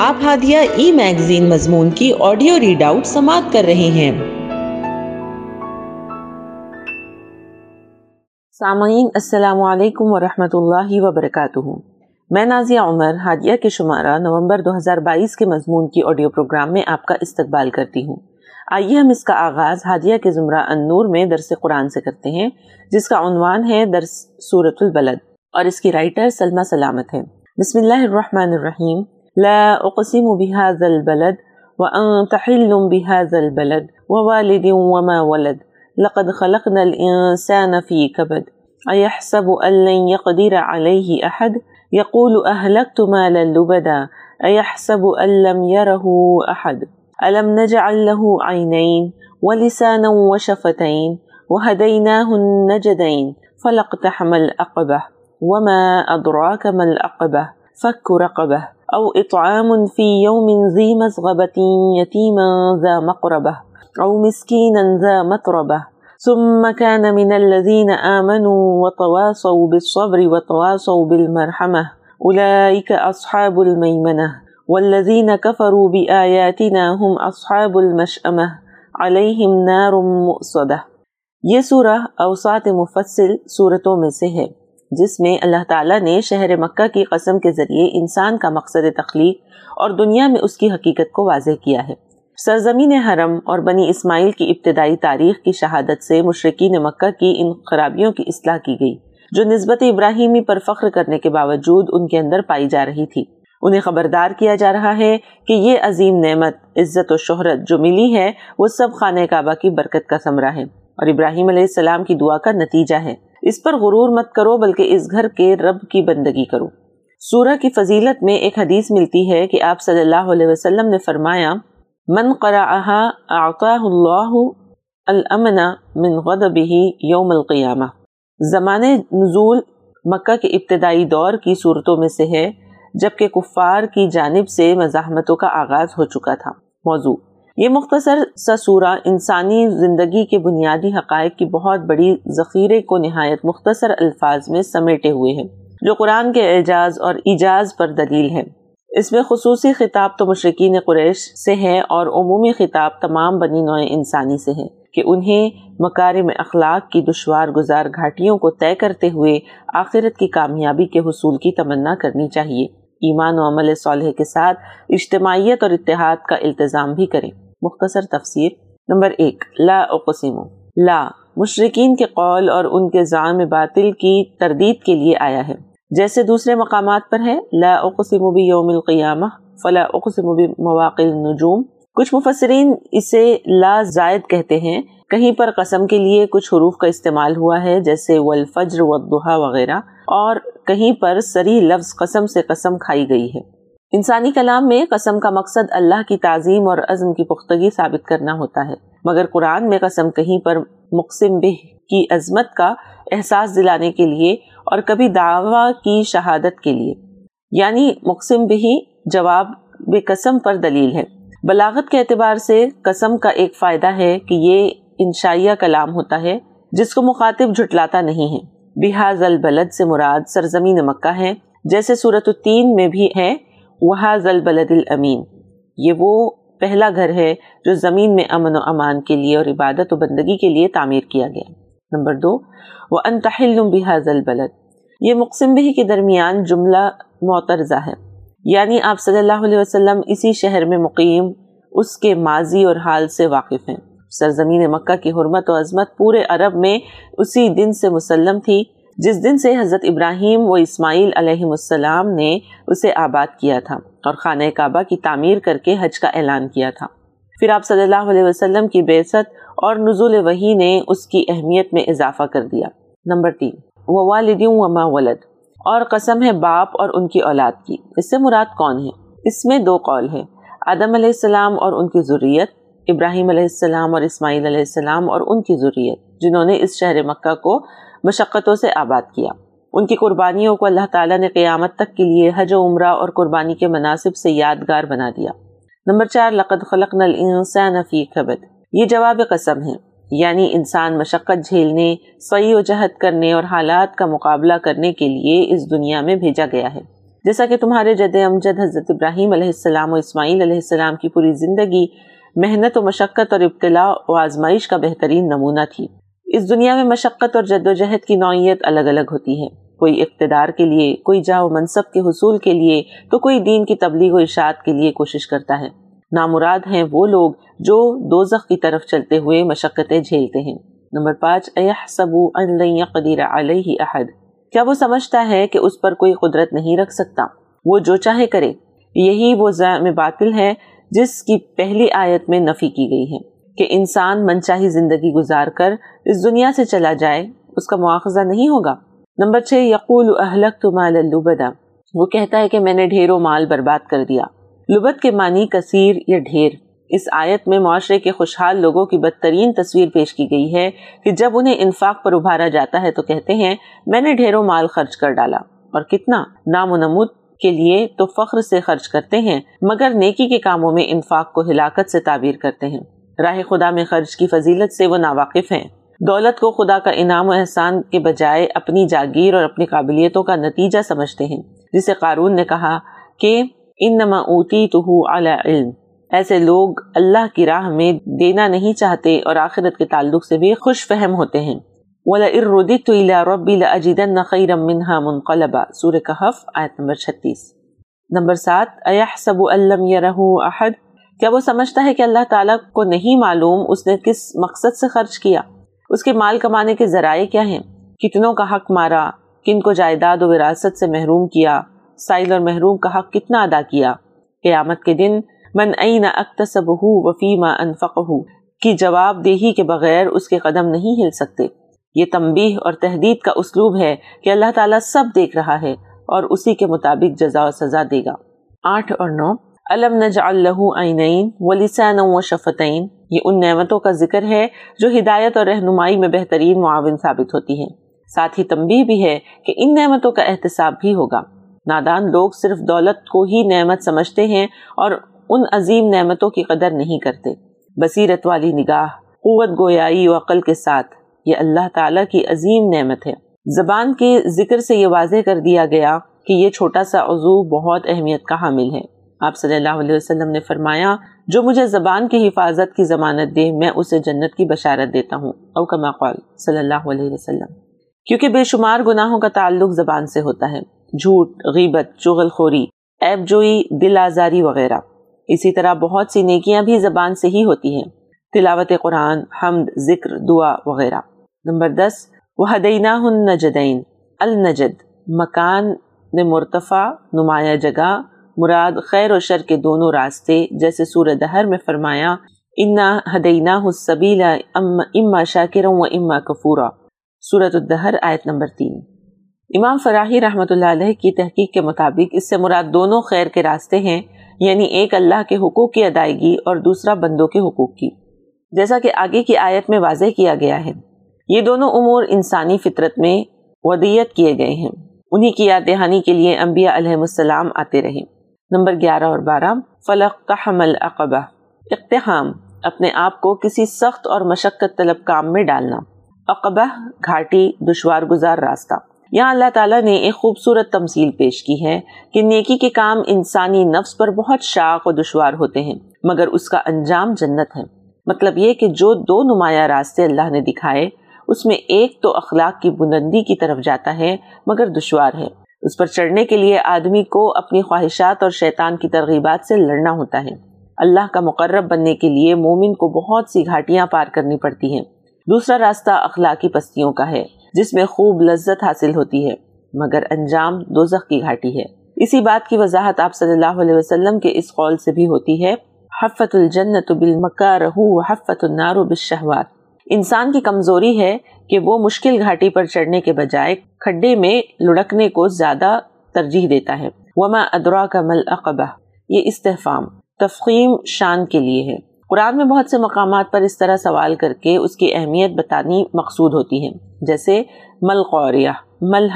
آپ ہادیہ ای میگزین مضمون کی آڈیو ریڈ آؤٹ سماعت کر رہے ہیں۔ سامعین، السلام علیکم ورحمۃ اللہ وبرکاتہ۔ میں نازیہ عمر، ہادیہ کے شمارہ نومبر دو ہزار بائیس کے مضمون کی آڈیو پروگرام میں آپ کا استقبال کرتی ہوں۔ آئیے ہم اس کا آغاز ہادیہ کے زمرہ النور میں درس قرآن سے کرتے ہیں، جس کا عنوان ہے درس سورت البلد اور اس کی رائٹر سلمہ سلامت ہے۔ بسم اللہ الرحمن الرحیم۔ لا أقسم بهذا البلد وأنت حل بهذا البلد ووالد وما ولد. لقد خلقنا الإنسان في كبد. أيحسب أن لن يقدر عليه أحد؟ يقول أهلكت مالا لبدا. أيحسب أن لم يره أحد؟ ألم نجعل له عينين ولسانا وشفتين؟ وهديناه النجدين. فلاقتحم الأقبة. وما أدراك ما الأقبة؟ فك رقبة. أو إطعام في يوم ذي مسغبة يتيما ذا مقربة أو مسكينا ذا متربة ثم كان من الذين آمنوا وتواصوا بالصبر وتواصوا بالمرحمة أولئك أصحاب الميمنة والذين كفروا بآياتنا هم أصحاب المشأمة عليهم نار مؤصدة. یہ سورہ اوسات مفصل صورتوں میں سے ہے۔ جس میں اللہ تعالیٰ نے شہر مکہ کی قسم کے ذریعے انسان کا مقصد تخلیق اور دنیا میں اس کی حقیقت کو واضح کیا ہے۔ سرزمین حرم اور بنی اسماعیل کی ابتدائی تاریخ کی شہادت سے مشرقین مکہ کی ان خرابیوں کی اصلاح کی گئی، جو نسبت ابراہیمی پر فخر کرنے کے باوجود ان کے اندر پائی جا رہی تھی۔ انہیں خبردار کیا جا رہا ہے کہ یہ عظیم نعمت، عزت و شہرت جو ملی ہے، وہ سب خانہ کعبہ کی برکت کا ثمرہ ہے۔ اور ابراہیم علیہ السلام کی دعا کا نتیجہ ہے۔ اس پر غرور مت کرو بلکہ اس گھر کے رب کی بندگی کرو۔ سورہ کی فضیلت میں ایک حدیث ملتی ہے کہ آپ صلی اللہ علیہ وسلم نے فرمایا، من اعطاه اللہ الامن من غضبه یوم القیامہ۔ زمان نزول مکہ کے ابتدائی دور کی صورتوں میں سے ہے، جبکہ کفار کی جانب سے مزاحمتوں کا آغاز ہو چکا تھا۔ موضوع یہ مختصر سا سورہ انسانی زندگی کے بنیادی حقائق کی بہت بڑی ذخیرے کو نہایت مختصر الفاظ میں سمیٹے ہوئے ہیں، جو قرآن کے اعجاز اور ایجاز پر دلیل ہے اس میں خصوصی خطاب تو مشرقین قریش سے ہے اور عمومی خطاب تمام بنی نوع انسانی سے ہے کہ انہیں مکارم اخلاق کی دشوار گزار گھاٹیوں کو طے کرتے ہوئے آخرت کی کامیابی کے حصول کی تمنا کرنی چاہیے۔ ایمان و عمل صالح کے ساتھ اجتماعیت اور اتحاد کا التظام بھی کریں۔ مختصر تفسیر نمبر ایک، لا اقسم، لا مشرقین کے قول اور ان کے زعم باطل کی تردید کے لیے آیا ہے۔ جیسے دوسرے مقامات پر ہے، لا اقسم بیوم القیامہ، فلا اقسم بمواقع النجوم۔ کچھ مفسرین اسے لا زائد کہتے ہیں۔ کہیں پر قسم کے لیے کچھ حروف کا استعمال ہوا ہے، جیسے والفجر والضحا وغیرہ، اور کہیں پر سری لفظ قسم سے قسم کھائی گئی ہے۔ انسانی کلام میں قسم کا مقصد اللہ کی تعظیم اور عزم کی پختگی ثابت کرنا ہوتا ہے، مگر قرآن میں قسم کہیں پر مقسم بہ کی عظمت کا احساس دلانے کے لیے اور کبھی دعویٰ کی شہادت کے لیے۔ یعنی مقسم بہی جواب بے قسم پر دلیل ہے۔ بلاغت کے اعتبار سے قسم کا ایک فائدہ ہے کہ یہ انشائیہ کلام ہوتا ہے، جس کو مخاطب جھٹلاتا نہیں ہے۔ بحاظ البلد سے مراد سرزمین مکہ ہے، جیسے صورت التین میں بھی ہے۔ وہاں البلد الامین یہ وہ پہلا گھر ہے جو زمین میں امن و امان کے لیے اور عبادت و بندگی کے لیے تعمیر کیا گیا۔ نمبر دو وہ انتحل بحاظ البلد یہ مقسم بھی کے درمیان جملہ معترضہ ہے۔ یعنی آپ صلی اللہ علیہ وسلم اسی شہر میں مقیم، اس کے ماضی اور حال سے واقف ہیں۔ سرزمین مکہ کی حرمت و عظمت پورے عرب میں اسی دن سے مسلم تھی۔ جس دن سے حضرت ابراہیم و اسماعیل علیہ السلام نے اسے آباد کیا تھا اور خانہ کعبہ کی تعمیر کر کے حج کا اعلان کیا تھا۔ پھر آپ صلی اللہ علیہ وسلم کی بیست اور نزول وحی نے اس کی اہمیت میں اضافہ کر دیا۔ نمبر تین، وہ والدیوں وما ولد۔ اور قسم ہے باپ اور ان کی اولاد کی۔ اس سے مراد کون ہے؟ اس میں دو قول ہے آدم علیہ السلام اور ان کی ضروریت ابراہیم علیہ السلام اور اسماعیل علیہ السلام اور ان کی ضروریت جنہوں نے اس شہر مکہ کو مشقتوں سے آباد کیا۔ ان کی قربانیوں کو اللہ تعالیٰ نے قیامت تک کے لیے حج و عمرہ اور قربانی کے مناسب سے یادگار بنا دیا۔ نمبر چار، لقد خلق الانسان فی خبت یہ جواب قسم ہے یعنی انسان مشقت جھیلنے، سعی و جہد کرنے اور حالات کا مقابلہ کرنے کے لیے اس دنیا میں بھیجا گیا ہے۔ جیسا کہ تمہارے جد امجد حضرت ابراہیم علیہ السلام و اسماعیل علیہ السلام کی پوری زندگی، محنت و مشقت اور ابتلاء و آزمائش کا بہترین نمونہ تھی۔ اس دنیا میں مشقت اور جد و جہد کی نوعیت الگ الگ ہوتی ہے۔ کوئی اقتدار کے لیے، کوئی جا و منصب کے حصول کے لیے، تو کوئی دین کی تبلیغ و اشاعت کے لیے کوشش کرتا ہے۔ نامراد ہیں وہ لوگ جو دوزخ کی طرف چلتے ہوئے مشقتیں جھیلتے ہیں۔ نمبر پانچ قدیر علیہ احد۔ کیا وہ سمجھتا ہے کہ اس پر کوئی قدرت نہیں رکھ سکتا؟ وہ جو چاہے کرے۔ یہی وہ زعم باطل ہے جس کی پہلی آیت میں نفی کی گئی ہے۔ کہ انسان منچاہی زندگی گزار کر اس دنیا سے چلا جائے، اس کا مواخذہ نہیں ہوگا؟ نمبر چھ، یقول اہلک تو مال البدا وہ کہتا ہے کہ میں نے ڈھیروں مال برباد کر دیا۔ لبت کے معنی کثیر یا ڈھیر۔ اس آیت میں معاشرے کے خوشحال لوگوں کی بدترین تصویر پیش کی گئی ہے کہ جب انہیں انفاق پر ابھارا جاتا ہے تو کہتے ہیں، میں نے ڈھیروں مال خرچ کر ڈالا۔ اور کتنا؟ نام و نمود کے لیے تو فخر سے خرچ کرتے ہیں، مگر نیکی کے کاموں میں انفاق کو ہلاکت سے تعبیر کرتے ہیں۔ راہ خدا میں خرچ کی فضیلت سے وہ ناواقف ہیں۔ دولت کو خدا کا انعام و احسان کے بجائے اپنی جاگیر اور اپنی قابلیتوں کا نتیجہ سمجھتے ہیں، جسے قارون نے کہا کہ انما اوتی تو علم۔ ایسے لوگ اللہ کی راہ میں دینا نہیں چاہتے اور آخرت کے تعلق سے بھی خوش فہم ہوتے ہیں۔ سورہ کہف، آیت نمبر چھتیس۔ نمبر سات ایحسب علم یرہو احد کیا وہ سمجھتا ہے کہ اللہ تعالیٰ کو نہیں معلوم اس نے کس مقصد سے خرچ کیا؟ اس کے مال کمانے کے ذرائع کیا ہیں؟ کتنوں کا حق مارا؟ کن کو جائیداد و وراثت سے محروم کیا؟ سائل اور محروم کا حق کتنا ادا کیا؟ قیامت کے دن من این اکتسبہ وفیما انفقہ کی جواب دہی کے بغیر اس کے قدم نہیں ہل سکتے۔ یہ تنبیہ اور تحدید کا اسلوب ہے کہ اللہ تعالیٰ سب دیکھ رہا ہے اور اسی کے مطابق جزا و سزا دے گا۔ آٹھ اور نو علم نجعل له عینین ولسانا و شفتین یہ ان نعمتوں کا ذکر ہے جو ہدایت اور رہنمائی میں بہترین معاون ثابت ہوتی ہیں۔ ساتھ ہی تنبیہ بھی ہے کہ ان نعمتوں کا احتساب بھی ہوگا۔ نادان لوگ صرف دولت کو ہی نعمت سمجھتے ہیں اور ان عظیم نعمتوں کی قدر نہیں کرتے۔ بصیرت والی نگاہ، قوت گویائی و عقل کے ساتھ، یہ اللہ تعالیٰ کی عظیم نعمت ہے۔ زبان کے ذکر سے یہ واضح کر دیا گیا کہ یہ چھوٹا سا عضو بہت اہمیت کا حامل ہے۔ آپ صلی اللہ علیہ وسلم نے فرمایا، جو مجھے زبان کی حفاظت کی ضمانت دے، میں اسے جنت کی بشارت دیتا ہوں، او کما قال صلی اللہ علیہ وسلم۔ کیونکہ بے شمار گناہوں کا تعلق زبان سے ہوتا ہے، جھوٹ، غیبت، چغل خوری ایب جوئی، دل آزاری وغیرہ۔ اسی طرح بہت سی نیکیاں بھی زبان سے ہی ہوتی ہیں، تلاوت قرآن، حمد، ذکر، دعا وغیرہ۔ نمبر دس وہ حدینہ النجدین النجد۔ مکان مرتفع، نمایاں جگہ مراد خیر و شر کے دونوں راستے، جیسے سورہ دہر میں فرمایا، انا حدینہ حسبیل اما شاکر و اما کفورا. سورت الدہر آیت نمبر تین۔ امام فراہی رحمۃ اللہ علیہ کی تحقیق کے مطابق اس سے مراد دونوں خیر کے راستے ہیں یعنی ایک اللہ کے حقوق کی ادائیگی اور دوسرا بندوں کے حقوق کی۔ جیسا کہ آگے کی آیت میں واضح کیا گیا ہے۔ یہ دونوں امور انسانی فطرت میں ودیت کیے گئے ہیں۔ انہی کی یاد دہانی کے لیے انبیاء علیہ السلام آتے رہے۔ نمبر گیارہ اور بارہ فلق تحمل اقبہ اقتحام، اپنے آپ کو کسی سخت اور مشقت طلب کام میں ڈالنا۔ اقبہ گھاٹی، دشوار گزار راستہ۔ یہاں اللہ تعالیٰ نے ایک خوبصورت تمثیل پیش کی ہے کہ نیکی کے کام انسانی نفس پر بہت شاق و دشوار ہوتے ہیں، مگر اس کا انجام جنت ہے۔ مطلب یہ کہ جو دو نمایاں راستے اللہ نے دکھائے، اس میں ایک تو اخلاق کی بلندی کی طرف جاتا ہے، مگر دشوار ہے۔ اس پر چڑھنے کے لیے آدمی کو اپنی خواہشات اور شیطان کی ترغیبات سے لڑنا ہوتا ہے۔ اللہ کا مقرب بننے کے لیے مومن کو بہت سی گھاٹیاں پار کرنی پڑتی ہیں۔ دوسرا راستہ اخلاقی پستیوں کا ہے، جس میں خوب لذت حاصل ہوتی ہے، مگر انجام دوزخ کی گھاٹی ہے۔ اسی بات کی وضاحت آپ صلی اللہ علیہ وسلم کے اس قول سے بھی ہوتی ہے، حفت الجنت حفت النار بالشہوات۔ انسان کی کمزوری ہے کہ وہ مشکل گھاٹی پر چڑھنے کے بجائے کھڈے میں لڑکنے کو زیادہ ترجیح دیتا ہے۔ وما ادرا کا مل اقبہ یہ استحفام، تفخیم شان کے لیے ہے۔ قرآن میں بہت سے مقامات پر اس طرح سوال کر کے اس کی اہمیت بتانی مقصود ہوتی ہے۔ جیسے مل قوریہ مل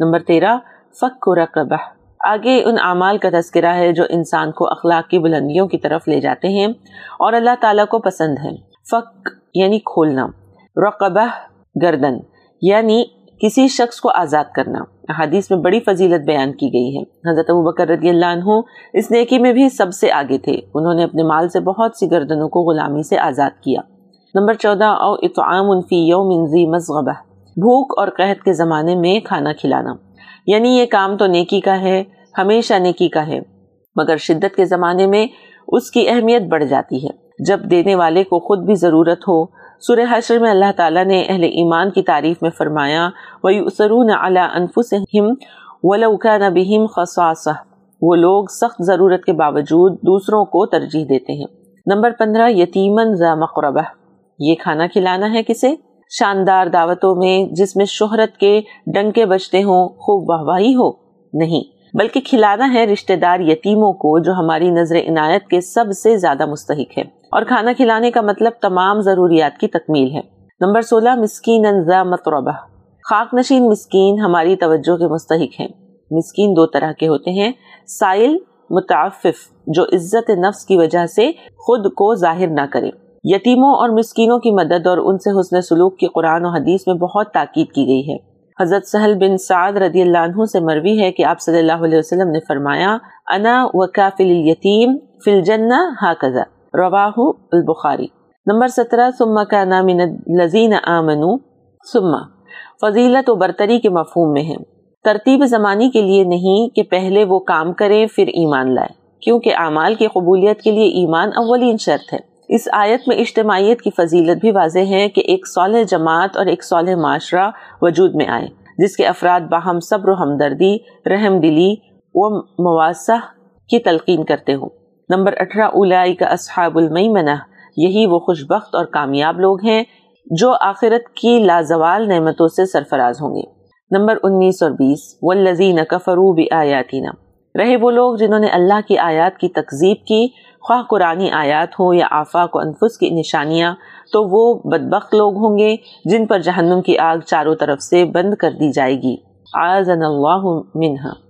نمبر تیرہ فک رقبہ آگے ان اعمال کا تذکرہ ہے جو انسان کو اخلاق کی بلندیوں کی طرف لے جاتے ہیں اور اللہ تعالیٰ کو پسند ہے فک یعنی کھولنا، رقبہ گردن یعنی کسی شخص کو آزاد کرنا۔ حدیث میں بڑی فضیلت بیان کی گئی ہے۔ حضرت ابو بکر رضی اللہ عنہ اس نیکی میں بھی سب سے آگے تھے۔ انہوں نے اپنے مال سے بہت سی گردنوں کو غلامی سے آزاد کیا۔ نمبر چودہ، او اطعام فی یوم ذی مزغبہ، بھوک اور قحط کے زمانے میں کھانا کھلانا۔ یعنی یہ کام تو نیکی کا ہے، ہمیشہ نیکی کا ہے، مگر شدت کے زمانے میں اس کی اہمیت بڑھ جاتی ہے۔ جب دینے والے کو خود بھی ضرورت ہو۔ سورہ حشر میں اللہ تعالیٰ نے اہل ایمان کی تعریف میں فرمایا وَيُؤْسَرُونَ عَلَىٰ أَنفُسِهِمْ وَلَوْ كَانَ بِهِمْ خَصَاصَةً۔ وہ لوگ سخت ضرورت کے باوجود دوسروں کو ترجیح دیتے ہیں۔ نمبر پندرہ یتیمن ذا مقربہ۔ یہ کھانا کھلانا ہے کسے؟ شاندار دعوتوں میں جس میں شہرت کے ڈنکے بجتے ہوں، خوب واہواہی ہو۔ نہیں، بلکہ کھلانا ہے رشتہ دار یتیموں کو جو ہماری نظر عنایت کے سب سے زیادہ مستحق ہے اور کھانا کھلانے کا مطلب تمام ضروریات کی تکمیل ہے۔ نمبر سولہ مسکین انزا مطربہ۔ خاک نشین مسکین ہماری توجہ کے مستحق ہیں۔ مسکین دو طرح کے ہوتے ہیں۔ سائل، متعفف، جو عزت نفس کی وجہ سے خود کو ظاہر نہ کرے۔ یتیموں اور مسکینوں کی مدد اور ان سے حسن سلوک کی قرآن و حدیث میں بہت تاکید کی گئی ہے۔ حضرت سہل بن سعد رضی اللہ عنہ سے مروی ہے کہ آپ صلی اللہ علیہ وسلم نے فرمایا، انا وکافل الیتیم فی الجنہ ہاکذا۔ رواہ البخاری۔ نمبر سترہ، ثم کانا من الذین آمنوا، ثم۔ فضیلت و برتری کے مفہوم میں ہے۔ ترتیب زمانی کے لیے نہیں کہ پہلے وہ کام کریں پھر ایمان لائے۔ کیونکہ اعمال کی قبولیت کے لیے ایمان اولین شرط ہے۔ اس آیت میں اجتماعیت کی فضیلت بھی واضح ہے کہ ایک صالح جماعت اور ایک صالح معاشرہ وجود میں آئے، جس کے افراد باہم صبر و ہمدردی، رحم دلی و مواسہ کی تلقین کرتے ہوں۔ نمبر اٹھارہ، اولائی کا اصحاب المیمنہ۔ یہی وہ خوش بخت اور کامیاب لوگ ہیں جو آخرت کی لازوال نعمتوں سے سرفراز ہوں گے۔ نمبر انیس اور بیس، والذین کفروا بآیاتنا۔ رہے وہ لوگ جنہوں نے اللہ کی آیات کی تکذیب کی، خواہ قرآنی آیات ہوں یا آفاق و انفس کی نشانیاں، تو وہ بدبخت لوگ ہوں گے جن پر جہنم کی آگ چاروں طرف سے بند کر دی جائے گی۔ اللہ منہا۔